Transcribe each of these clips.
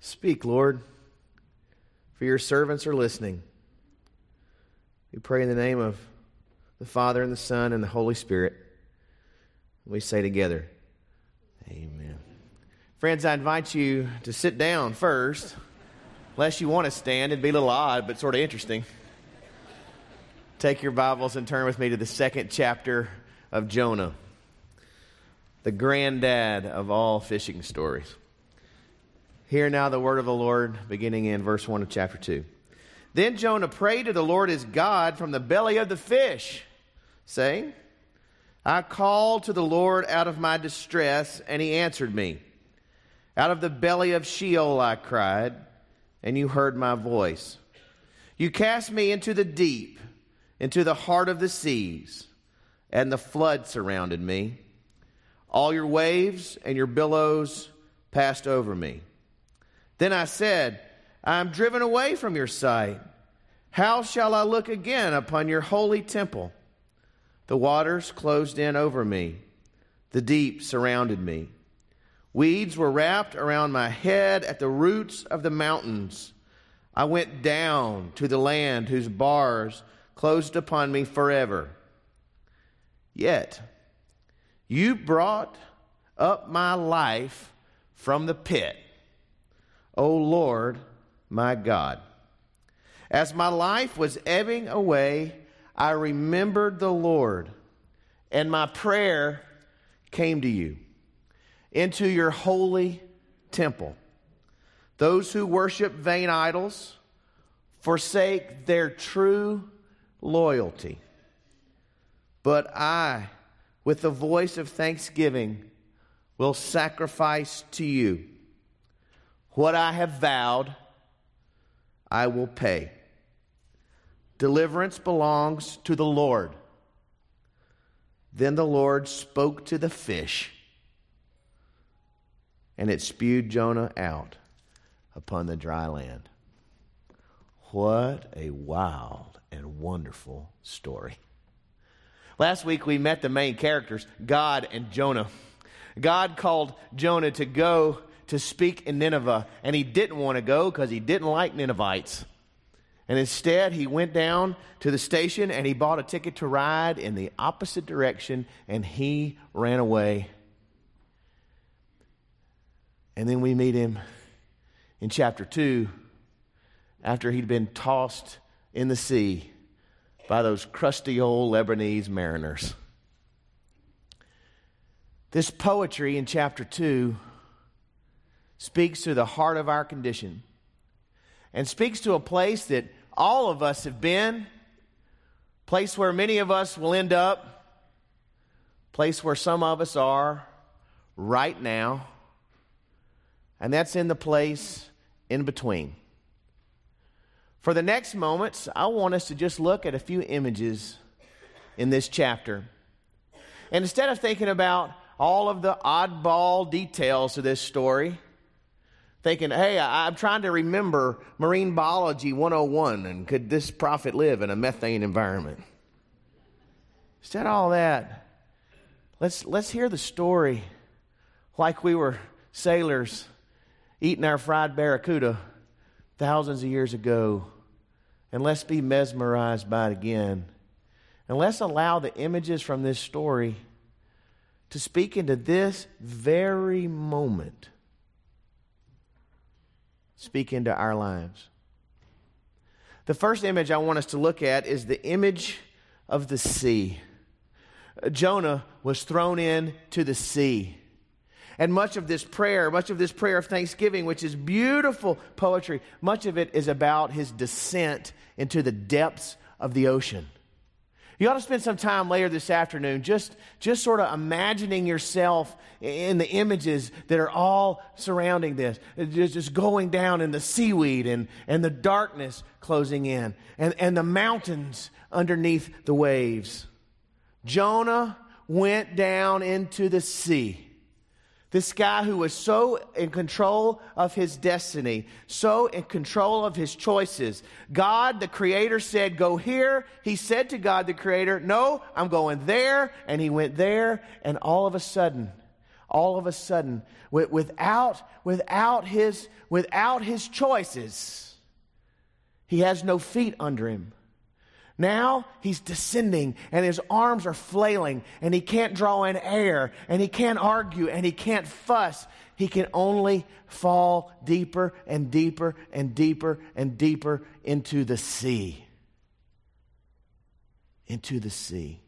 Speak, Lord, for your servants are listening. We pray in the name of the Father, and the Son, and the Holy Spirit. We say together, Amen. Friends, I invite you to sit down first. Unless you want to stand, it'd be a little odd, but sort of interesting. Take your Bibles and turn with me to the second chapter of Jonah, the granddad of all fishing stories. Hear now the word of the Lord, beginning in verse 1 of chapter 2. Then Jonah prayed to the Lord his God from the belly of the fish, saying, I called to the Lord out of my distress, and he answered me. Out of the belly of Sheol I cried, and you heard my voice. You cast me into the deep, into the heart of the seas, and the flood surrounded me. All your waves and your billows passed over me. Then I said, I am driven away from your sight. How shall I look again upon your holy temple? The waters closed in over me, the deep surrounded me. Weeds were wrapped around my head at the roots of the mountains. I went down to the land whose bars closed upon me forever. Yet, you brought up my life from the pit O Lord, my God. As my life was ebbing away, I remembered the Lord, and my prayer came to you into your holy temple. Those who worship vain idols forsake their true loyalty. But I, with the voice of thanksgiving, will sacrifice to you. What I have vowed, I will pay. Deliverance belongs to the Lord. Then the Lord spoke to the fish, and it spewed Jonah out upon the dry land. What a wild and wonderful story. Last week we met the main characters, God and Jonah. God called Jonah to go to speak in Nineveh, and he didn't want to go because he didn't like Ninevites. And instead, he went down to the station and he bought a ticket to ride in the opposite direction, and he ran away. And then we meet him in chapter 2 after he'd been tossed in the sea by those crusty old Lebanese mariners. This poetry in chapter 2 speaks to the heart of our condition and speaks to a place that all of us have been, place where many of us will end up, place where some of us are right now, and that's in the place in between. For the next moments, I want us to just look at a few images in this chapter. And instead of thinking about all of the oddball details of this story, thinking, hey, I'm trying to remember marine biology 101 and could this prophet live in a methane environment? Instead of all that, let's, let's hear the story like we were sailors eating our fried barracuda thousands of years ago. And let's be mesmerized by it again. And let's allow the images from this story to speak into this very moment speak into our lives. The first image I want us to look at is the image of the sea. Jonah was thrown into the sea. And much of this prayer, much of this prayer of thanksgiving, which is beautiful poetry, much of it is about his descent into the depths of the ocean. You ought to spend some time later this afternoon just, just sort of imagining yourself in the images that are all surrounding this. Just, just going down in the seaweed and, and the darkness closing in and, and the mountains underneath the waves. Jonah went down into the sea. This guy who was so in control of his destiny, so in control of his choices. God, the Creator, said, Go here. He said to God, the Creator, No, I'm going there. And he went there. And all of a sudden, all of a sudden, without, without, his, without his choices, he has no feet under him. Now he's descending and his arms are flailing and he can't draw in air and he can't argue and he can't fuss. He can only fall deeper and deeper and deeper and deeper into the sea. Into the sea.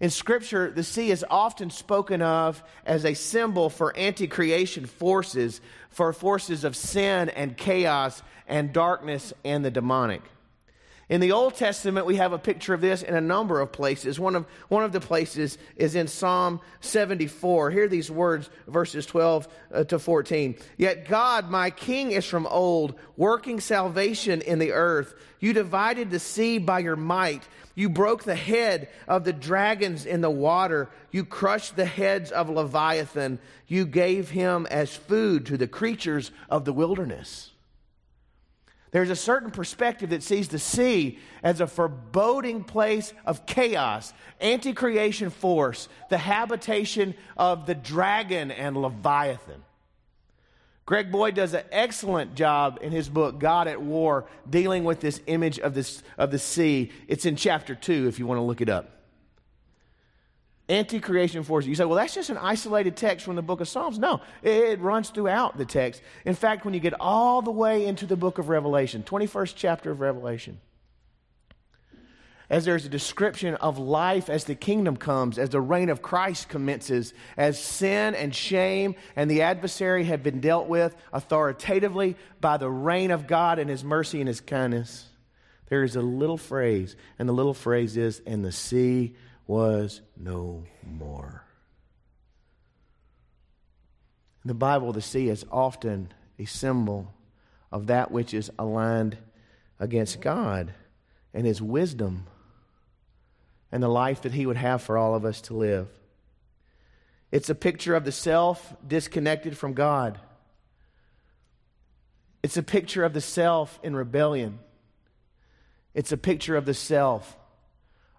In Scripture, the sea is often spoken of as a symbol for anti creation forces, for forces of sin and chaos and darkness and the demonic. In the Old Testament, we have a picture of this in a number of places. One of, one of the places is in Psalm 74. Hear these words, verses 12 uh, to 14. Yet God, my King, is from old, working salvation in the earth. You divided the sea by your might. You broke the head of the dragons in the water. You crushed the heads of Leviathan. You gave him as food to the creatures of the wilderness. There's a certain perspective that sees the sea as a foreboding place of chaos, anti creation force, the habitation of the dragon and Leviathan. Greg Boyd does an excellent job in his book, God at War, dealing with this image of, this, of the sea. It's in chapter 2 if you want to look it up anti creation forces. You say, well, that's just an isolated text from the book of Psalms. No, it runs throughout the text. In fact, when you get all the way into the book of Revelation, 21st chapter of Revelation, as there's a description of life as the kingdom comes, as the reign of Christ commences, as sin and shame and the adversary have been dealt with authoritatively by the reign of God and his mercy and his kindness. There is a little phrase, and the little phrase is, and the sea was no more. In the Bible, the sea is often a symbol of that which is aligned against God and His wisdom and the life that He would have for all of us to live. It's a picture of the self disconnected from God. It's a picture of the self in rebellion. It's a picture of the self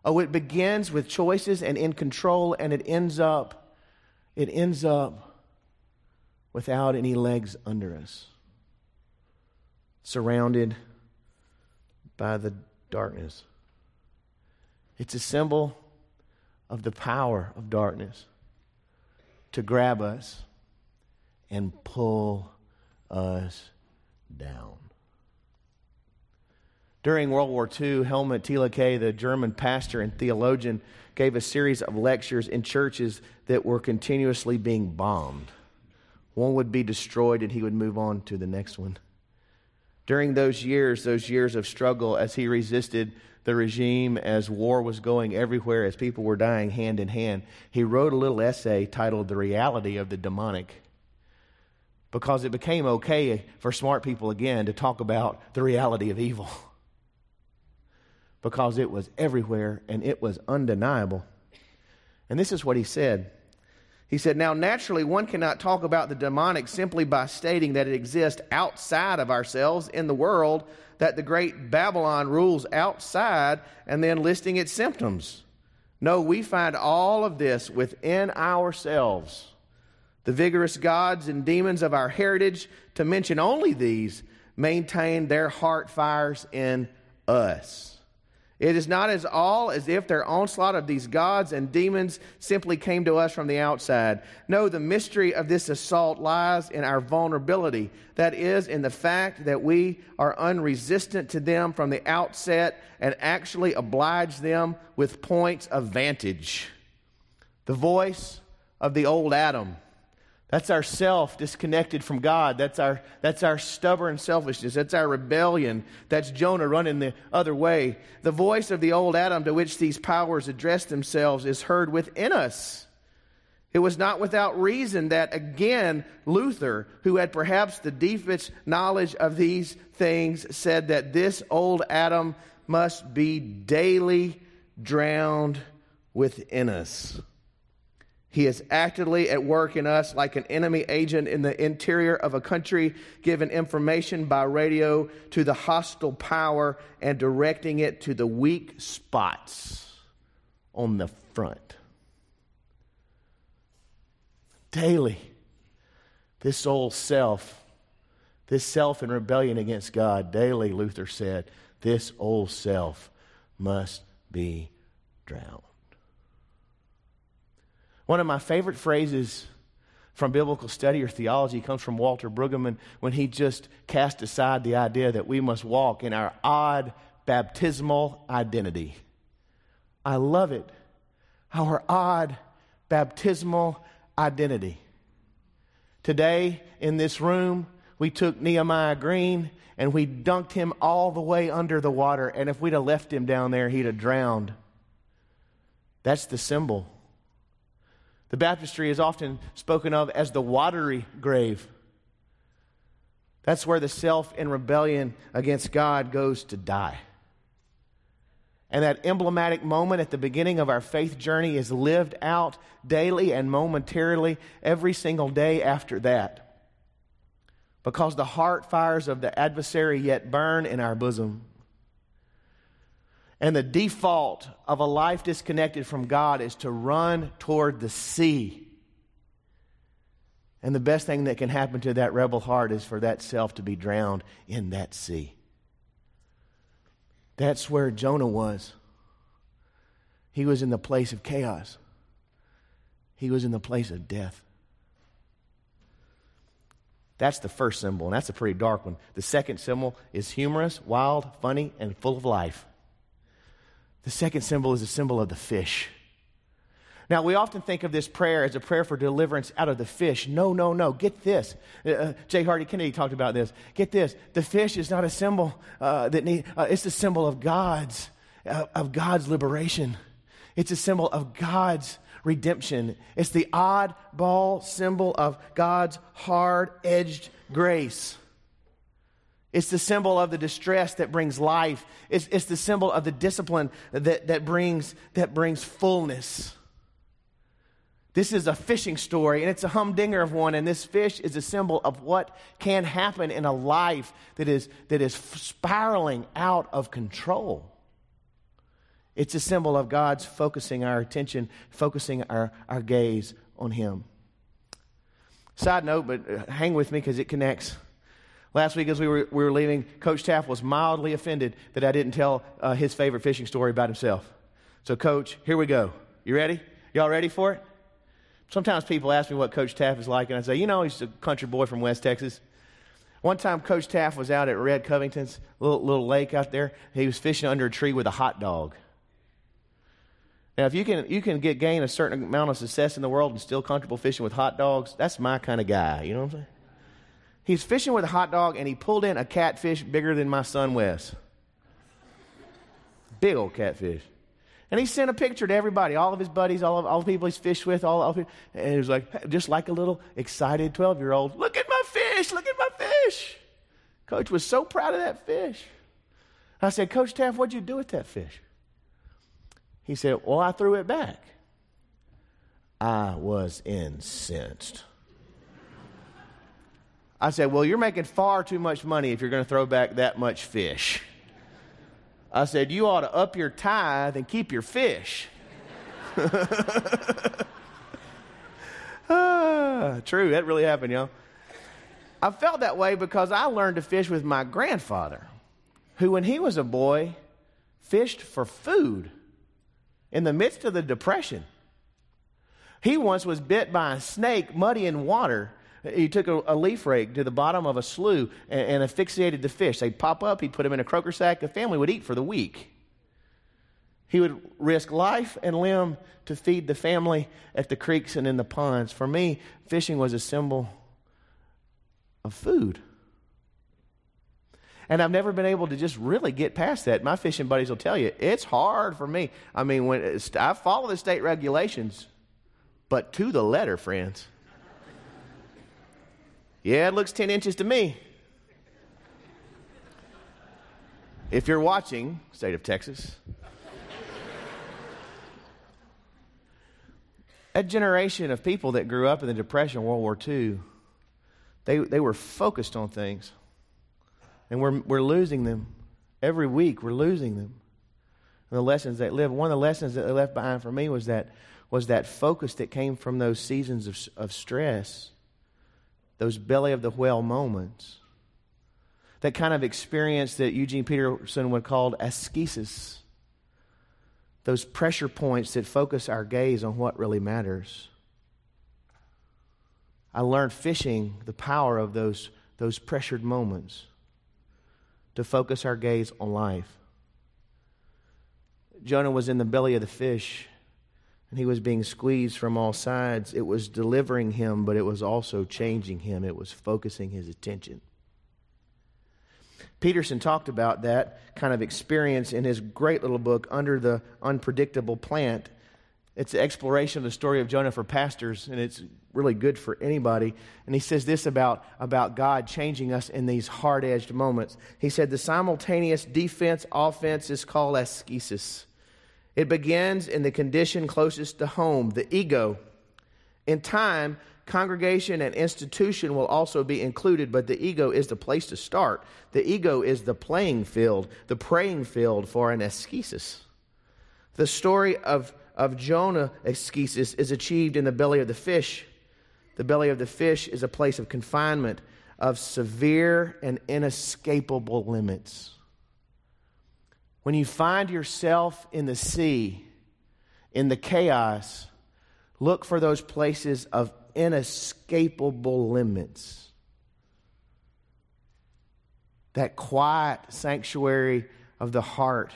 Oh, it begins with choices and in control, and it ends up, it ends up without any legs under us, surrounded by the darkness. It's a symbol of the power of darkness to grab us and pull us down. During World War II, Helmut Thielicke, the German pastor and theologian, gave a series of lectures in churches that were continuously being bombed. One would be destroyed and he would move on to the next one. During those years, those years of struggle, as he resisted the regime, as war was going everywhere, as people were dying hand in hand, he wrote a little essay titled The Reality of the Demonic. Because it became okay for smart people again to talk about the reality of evil. because it was everywhere and it was undeniable. And this is what he said. He said, Now, naturally, one cannot talk about the demonic simply by stating that it exists outside of ourselves in the world, that the great Babylon rules outside, and then listing its symptoms. No, we find all of this within ourselves. The vigorous gods and demons of our heritage, to mention only these, maintain their heart fires in us. It is not at all as if their onslaught of these gods and demons simply came to us from the outside. No, the mystery of this assault lies in our vulnerability. That is, in the fact that we are unresistant to them from the outset and actually oblige them with points of vantage. The voice of the old Adam that's our self disconnected from God. That's our, that's our stubborn selfishness. That's our rebellion. That's Jonah running the other way. The voice of the old Adam to which these powers address themselves is heard within us. It was not without reason that, again, Luther, who had perhaps the deepest knowledge of these things, said that this old Adam must be daily drowned within us. He is actively at work in us like an enemy agent in the interior of a country, giving information by radio to the hostile power and directing it to the weak spots on the front. daily. This old self, this self in rebellion against God, daily, Luther said, this old self must be drowned. One of my favorite phrases from biblical study or theology comes from Walter Brueggemann when he just cast aside the idea that we must walk in our odd baptismal identity. I love it. Our odd baptismal identity. Today, in this room, we took Nehemiah Green and we dunked him all the way under the water. And if we'd have left him down there, he'd have drowned. That's the symbol. The baptistry is often spoken of as the watery grave. That's where the self in rebellion against God goes to die. And that emblematic moment at the beginning of our faith journey is lived out daily and momentarily every single day after that. Because the heart fires of the adversary yet burn in our bosom. And the default of a life disconnected from God is to run toward the sea. And the best thing that can happen to that rebel heart is for that self to be drowned in that sea. That's where Jonah was. He was in the place of chaos, he was in the place of death. That's the first symbol, and that's a pretty dark one. The second symbol is humorous, wild, funny, and full of life. The second symbol is a symbol of the fish. Now, we often think of this prayer as a prayer for deliverance out of the fish. No, no, no. Get this. Uh, uh. Hardy Kennedy talked about this. Get this. The fish is not a symbol uh, that need, uh, it's the symbol of God's, uh, of God's liberation. It's a symbol of God's redemption. It's the oddball symbol of God's hard edged grace. It's the symbol of the distress that brings life. It's, it's the symbol of the discipline that, that, brings, that brings fullness. This is a fishing story, and it's a humdinger of one. And this fish is a symbol of what can happen in a life that is, that is spiraling out of control. It's a symbol of God's focusing our attention, focusing our, our gaze on Him. Side note, but uh, hang with me because it connects. Last week, as we were, we were leaving, Coach Taff was mildly offended that I didn't tell uh, his favorite fishing story about himself. So, Coach, here we go. You ready? Y'all ready for it? Sometimes people ask me what Coach Taff is like, and I say, you know, he's a country boy from West Texas. One time, Coach Taff was out at Red Covington's little, little lake out there. He was fishing under a tree with a hot dog. Now, if you can, you can get gain a certain amount of success in the world and still comfortable fishing with hot dogs, that's my kind of guy. You know what I'm saying? He's fishing with a hot dog, and he pulled in a catfish bigger than my son Wes. Big old catfish. And he sent a picture to everybody, all of his buddies, all of all the people he's fished with, all, all and he was like, just like a little excited 12 year old, look at my fish, look at my fish. Coach was so proud of that fish. I said, Coach Taff, what'd you do with that fish? He said, Well, I threw it back. I was incensed. I said, Well, you're making far too much money if you're going to throw back that much fish. I said, You ought to up your tithe and keep your fish. ah, true, that really happened, y'all. I felt that way because I learned to fish with my grandfather, who, when he was a boy, fished for food in the midst of the depression. He once was bit by a snake muddy in water he took a, a, leaf rake to the bottom of a slough and, and asphyxiated the fish. They'd pop up, he'd put them in a croaker sack, the family would eat for the week. He would risk life and limb to feed the family at the creeks and in the ponds. For me, fishing was a symbol of food. And I've never been able to just really get past that. My fishing buddies will tell you it's hard for me. I mean, when I follow the state regulations, but to the letter, friends. Yeah, it looks 10 inches to me. If you're watching, state of Texas, that generation of people that grew up in the Depression, World War II, they, they were focused on things. And we're, we're losing them. Every week, we're losing them. And the lessons they lived. One of the lessons that they left behind for me was that was that focus that came from those seasons of, of stress, those belly of the whale moments, that kind of experience that Eugene Peterson would call ascesis, those pressure points that focus our gaze on what really matters. I learned fishing the power of those, those pressured moments to focus our gaze on life. Jonah was in the belly of the fish and he was being squeezed from all sides. It was delivering him, but it was also changing him, it was focusing his attention. Peterson talked about that kind of experience in his great little book, Under the Unpredictable Plant. It's an exploration of the story of Jonah for pastors, and it's really good for anybody. And he says this about, about God changing us in these hard edged moments. He said, The simultaneous defense offense is called ascesis. It begins in the condition closest to home, the ego. In time, congregation and institution will also be included, but the ego is the place to start. The ego is the playing field, the praying field for an ascesis. The story of, of Jonah ascesis is achieved in the belly of the fish. The belly of the fish is a place of confinement, of severe and inescapable limits. When you find yourself in the sea, in the chaos, look for those places of inescapable limits. That quiet sanctuary of the heart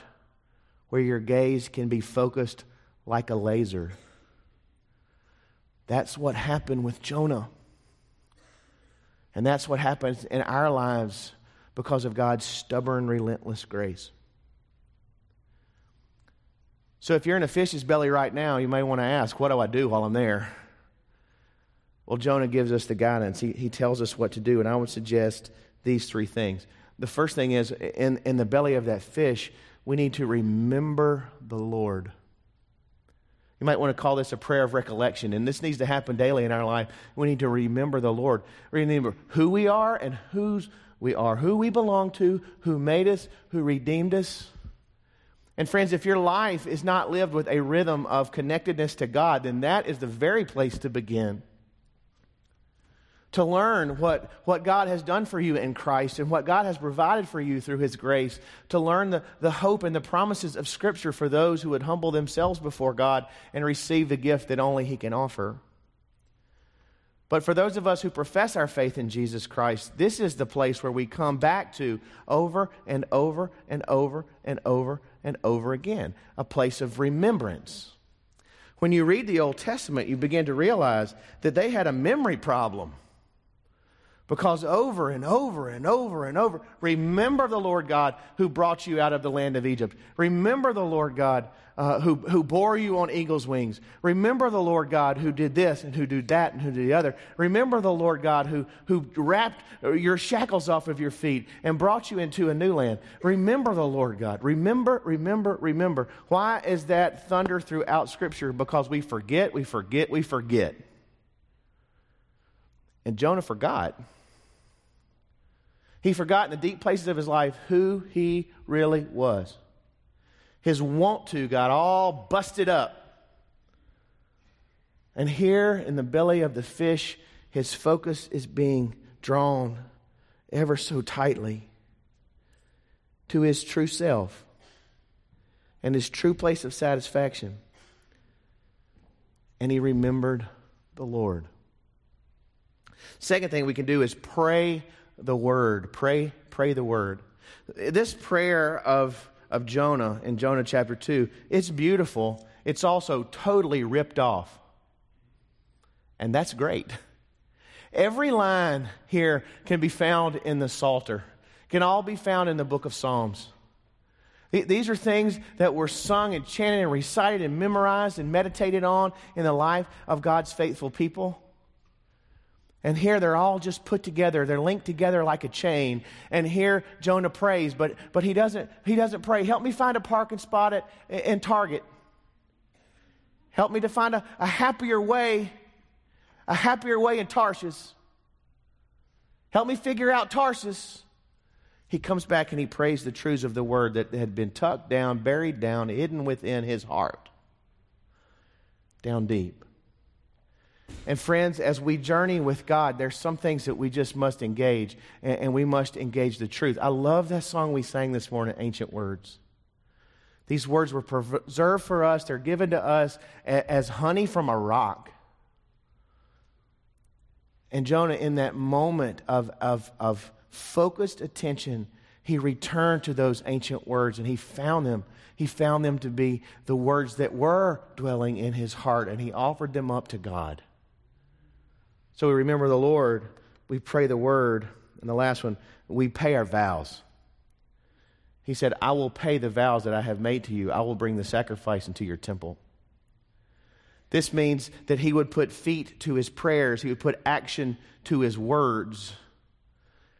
where your gaze can be focused like a laser. That's what happened with Jonah. And that's what happens in our lives because of God's stubborn, relentless grace. So if you're in a fish's belly right now, you may want to ask, what do I do while I'm there? Well, Jonah gives us the guidance. He, he tells us what to do, and I would suggest these three things. The first thing is in, in the belly of that fish, we need to remember the Lord. You might want to call this a prayer of recollection, and this needs to happen daily in our life. We need to remember the Lord. Remember who we are and whose we are, who we belong to, who made us, who redeemed us. And friends, if your life is not lived with a rhythm of connectedness to God, then that is the very place to begin to learn what, what God has done for you in Christ and what God has provided for you through His grace, to learn the, the hope and the promises of Scripture for those who would humble themselves before God and receive the gift that only He can offer. But for those of us who profess our faith in Jesus Christ, this is the place where we come back to over and over and over and over and over again a place of remembrance. When you read the Old Testament, you begin to realize that they had a memory problem. Because over and over and over and over, remember the Lord God who brought you out of the land of Egypt. Remember the Lord God uh, who, who bore you on eagle's wings. Remember the Lord God who did this and who did that and who did the other. Remember the Lord God who, who wrapped your shackles off of your feet and brought you into a new land. Remember the Lord God. Remember, remember, remember. Why is that thunder throughout Scripture? Because we forget, we forget, we forget. And Jonah forgot. He forgot in the deep places of his life who he really was. His want to got all busted up. And here in the belly of the fish, his focus is being drawn ever so tightly to his true self and his true place of satisfaction. And he remembered the Lord. Second thing we can do is pray the word. Pray, pray the word. This prayer of, of Jonah in Jonah chapter 2, it's beautiful. It's also totally ripped off. And that's great. Every line here can be found in the Psalter, can all be found in the book of Psalms. These are things that were sung and chanted and recited and memorized and meditated on in the life of God's faithful people. And here they're all just put together. They're linked together like a chain. And here Jonah prays, but, but he, doesn't, he doesn't pray, help me find a parking spot at, in Target. Help me to find a, a happier way, a happier way in Tarshish. Help me figure out Tarshish. He comes back and he prays the truths of the word that had been tucked down, buried down, hidden within his heart. down deep. And friends, as we journey with God, there's some things that we just must engage, and, and, we must engage the truth. I love that song we sang this morning, Ancient Words. These words were preserved for us, they're given to us as honey from a rock. And Jonah, in that moment of, of, of focused attention, he returned to those ancient words and he found them. He found them to be the words that were dwelling in his heart, and he offered them up to God. So we remember the Lord, we pray the word, and the last one, we pay our vows. He said, I will pay the vows that I have made to you. I will bring the sacrifice into your temple. This means that he would put feet to his prayers, he would put action to his words,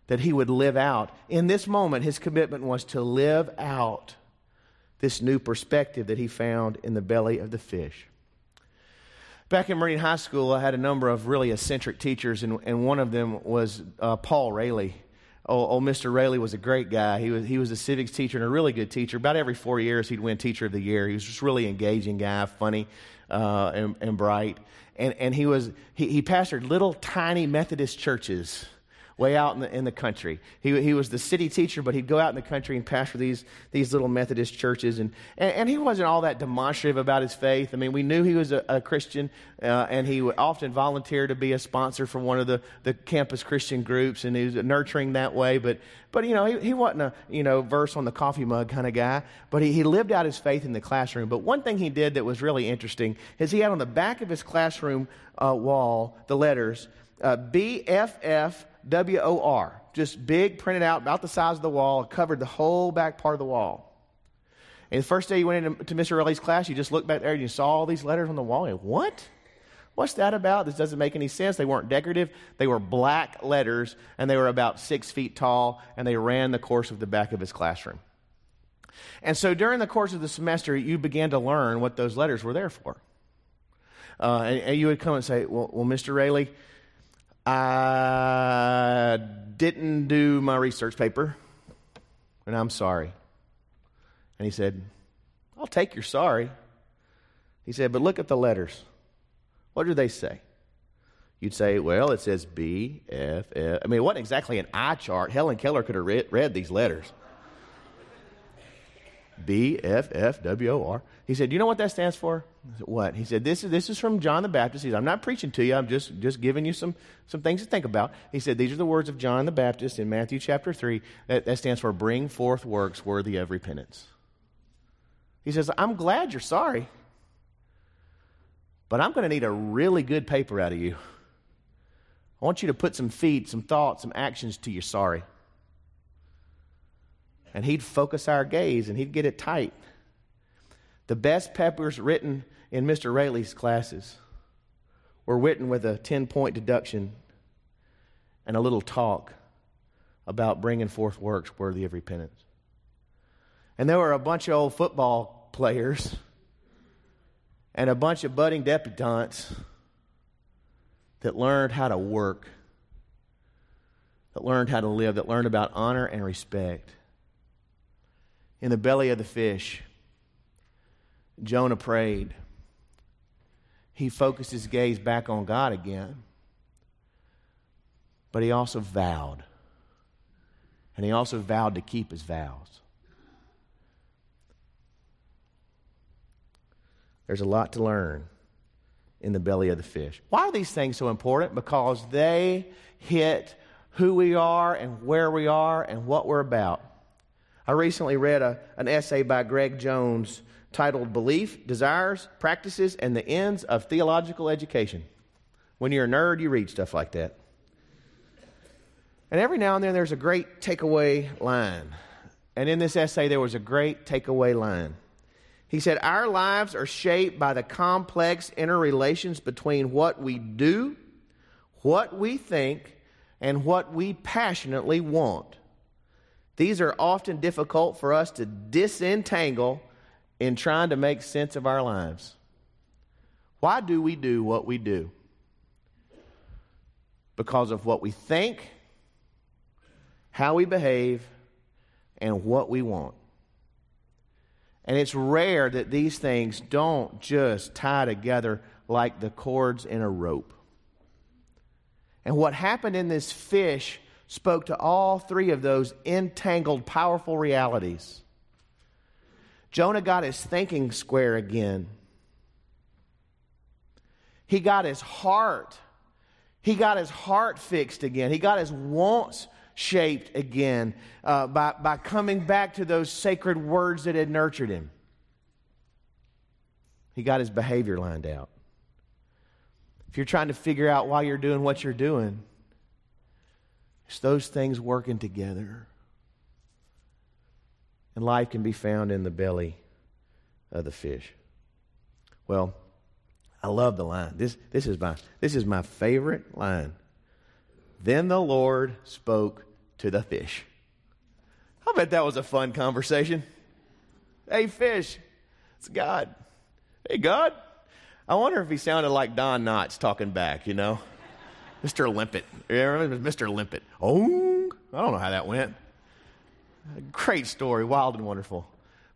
that he would live out. In this moment, his commitment was to live out this new perspective that he found in the belly of the fish. Back in Marine High School, I had a number of really eccentric teachers, and, and one of them was uh, Paul Rayleigh. Oh, oh, Mr. Rayleigh was a great guy. He was, he was a civics teacher and a really good teacher. About every four years, he'd win Teacher of the Year. He was just really engaging guy, funny uh, and, and bright. And, and he, was, he, he pastored little tiny Methodist churches way out in the, in the country. He, he was the city teacher, but he'd go out in the country and pastor these, these little Methodist churches. And, and, and he wasn't all that demonstrative about his faith. I mean, we knew he was a, a Christian, uh, and he would often volunteer to be a sponsor for one of the, the campus Christian groups, and he was nurturing that way. But, but you know, he, he wasn't a, you know, verse on the coffee mug kind of guy, but he, he lived out his faith in the classroom. But one thing he did that was really interesting is he had on the back of his classroom uh, wall the letters uh, BFF W O R, just big, printed out, about the size of the wall, covered the whole back part of the wall. And the first day you went into Mr. Rayleigh's class, you just looked back there and you saw all these letters on the wall. And what? What's that about? This doesn't make any sense. They weren't decorative. They were black letters, and they were about six feet tall, and they ran the course of the back of his classroom. And so during the course of the semester, you began to learn what those letters were there for. Uh, and, and, you would come and say, Well, well Mr. Rayleigh, I didn't do my research paper, and I'm sorry. And he said, I'll take your sorry. He said, but look at the letters. What do they say? You'd say, well, it says B, F, F. I mean, it wasn't exactly an eye chart. Helen Keller could have read, read these letters. B, F, F, W, O, R. He said, Do you know what that stands for? Said, what? He said, this is, this is from John the Baptist. He said, I'm not preaching to you. I'm just, just giving you some, some things to think about. He said, These are the words of John the Baptist in Matthew chapter 3. That, that stands for bring forth works worthy of repentance. He says, I'm glad you're sorry, but I'm going to need a really good paper out of you. I want you to put some feet, some thoughts, some actions to your sorry. And he'd focus our gaze and he'd get it tight. The best papers written in Mr. Rayleigh's classes were written with a 10 point deduction and a little talk about bringing forth works worthy of repentance. And there were a bunch of old football players and a bunch of budding debutantes that learned how to work, that learned how to live, that learned about honor and respect. In the belly of the fish, Jonah prayed. He focused his gaze back on God again. But he also vowed. And he also vowed to keep his vows. There's a lot to learn in the belly of the fish. Why are these things so important? Because they hit who we are and where we are and what we're about. I recently read a, an essay by Greg Jones titled Belief, Desires, Practices, and the Ends of Theological Education. When you're a nerd, you read stuff like that. And every now and then there's a great takeaway line. And in this essay, there was a great takeaway line. He said, Our lives are shaped by the complex interrelations between what we do, what we think, and what we passionately want. These are often difficult for us to disentangle in trying to make sense of our lives. Why do we do what we do? Because of what we think, how we behave, and what we want. And it's rare that these things don't just tie together like the cords in a rope. And what happened in this fish spoke to all three of those entangled, powerful realities. Jonah got his thinking square again. He got his heart. He got his heart fixed again. He got his wants shaped again uh, by, by coming back to those sacred words that had nurtured him. He got his behavior lined out. If you're trying to figure out why you're doing what you're doing, it's those things working together. And life can be found in the belly of the fish. Well, I love the line. This, this, is, my, this is my favorite line. Then the Lord spoke to the fish. I bet that was a fun conversation. Hey, fish, it's God. Hey, God. I wonder if he sounded like Don Knotts talking back, you know? Mr. Limpet. Mr. Limpet. Oh, I don't know how that went. Great story, wild and wonderful.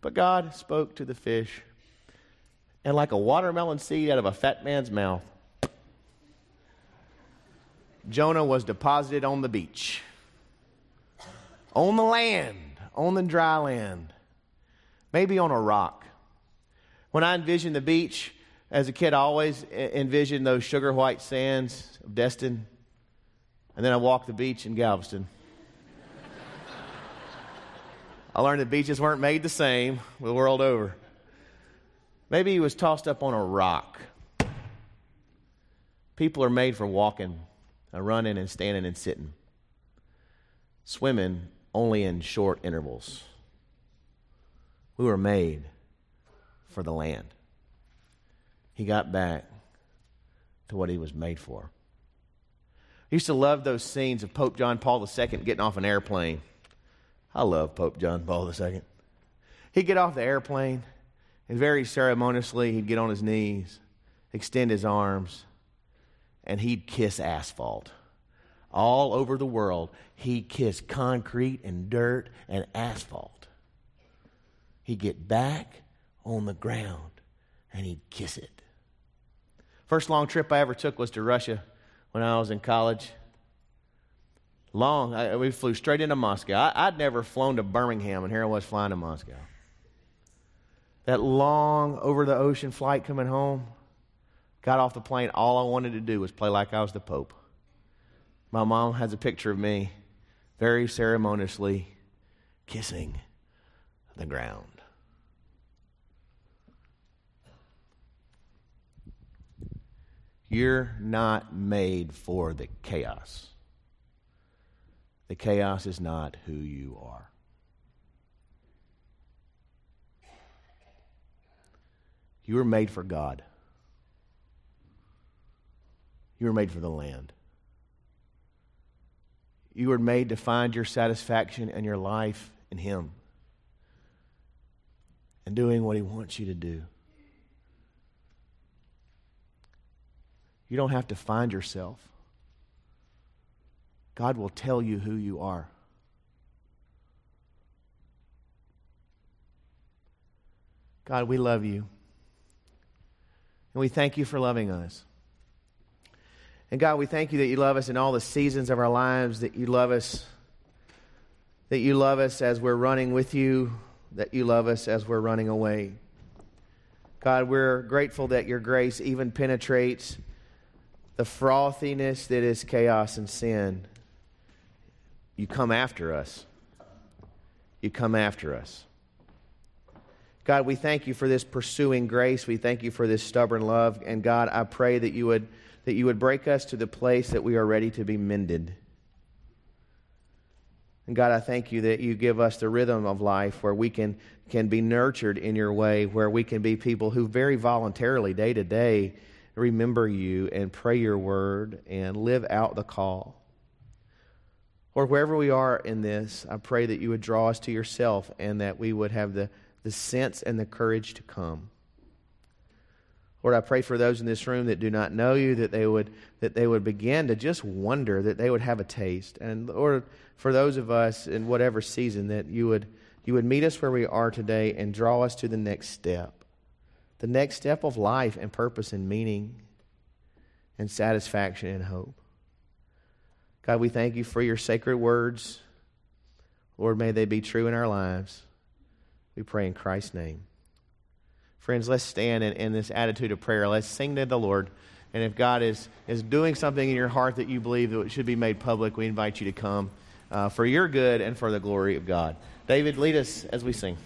But God spoke to the fish, and like a watermelon seed out of a fat man's mouth, Jonah was deposited on the beach, on the land, on the dry land, maybe on a rock. When I envision the beach, as a kid, I always envisioned those sugar white sands of Destin. And then I walked the beach in Galveston. I learned that beaches weren't made the same the world over. Maybe he was tossed up on a rock. People are made for walking, uh, running, and standing and sitting. Swimming only in short intervals. We were made for the land he got back to what he was made for. I used to love those scenes of Pope John Paul II getting off an airplane. I love Pope John Paul II. He'd get off the airplane, and very ceremoniously, he'd get on his knees, extend his arms, and he'd kiss asphalt. All over the world, he'd kiss concrete and dirt and asphalt. He'd get back on the ground and he'd kiss it. First long trip I ever took was to Russia when I was in college. Long, I, we flew straight into Moscow. I, would never flown to Birmingham, and here I was flying to Moscow. That long over the ocean flight coming home, got off the plane. All I wanted to do was play like I was the Pope. My mom has a picture of me very ceremoniously kissing the ground. You're not made for the chaos. The chaos is not who you are. You were made for God. You were made for the land. You were made to find your satisfaction and your life in Him and doing what He wants you to do. You don't have to find yourself. God will tell you who you are. God, we love you. And we thank you for loving us. And God, we thank you that you love us in all the seasons of our lives, that you love us, that you love us as we're running with you, that you love us as we're running away. God, we're grateful that your grace even penetrates the frothiness that is chaos and sin, you come after us. You come after us. God, we thank you for this pursuing grace. We thank you for this stubborn love. And God, I pray that you would, that you would break us to the place that we are ready to be mended. And God, I thank you that you give us the rhythm of life where we can, can be nurtured in your way, where we can be people who very voluntarily, day to day, remember you and pray your word and live out the call. Or wherever we are in this, I pray that you would draw us to yourself and that we would have the, the sense and the courage to come. Lord, I pray for those in this room that do not know you, that they would, that they would begin to just wonder, that they would have a taste. And Lord, for those of us in whatever season, that you would, you would meet us where we are today and draw us to the next step the next step of life and purpose and meaning and satisfaction and hope. God, we thank you for your sacred words. Lord, may they be true in our lives. We pray in Christ's name. Friends, let's stand in, in this attitude of prayer. Let's sing to the Lord. And if God is, is doing something in your heart that you believe that should be made public, we invite you to come uh, for your good and for the glory of God. David, lead us as we sing.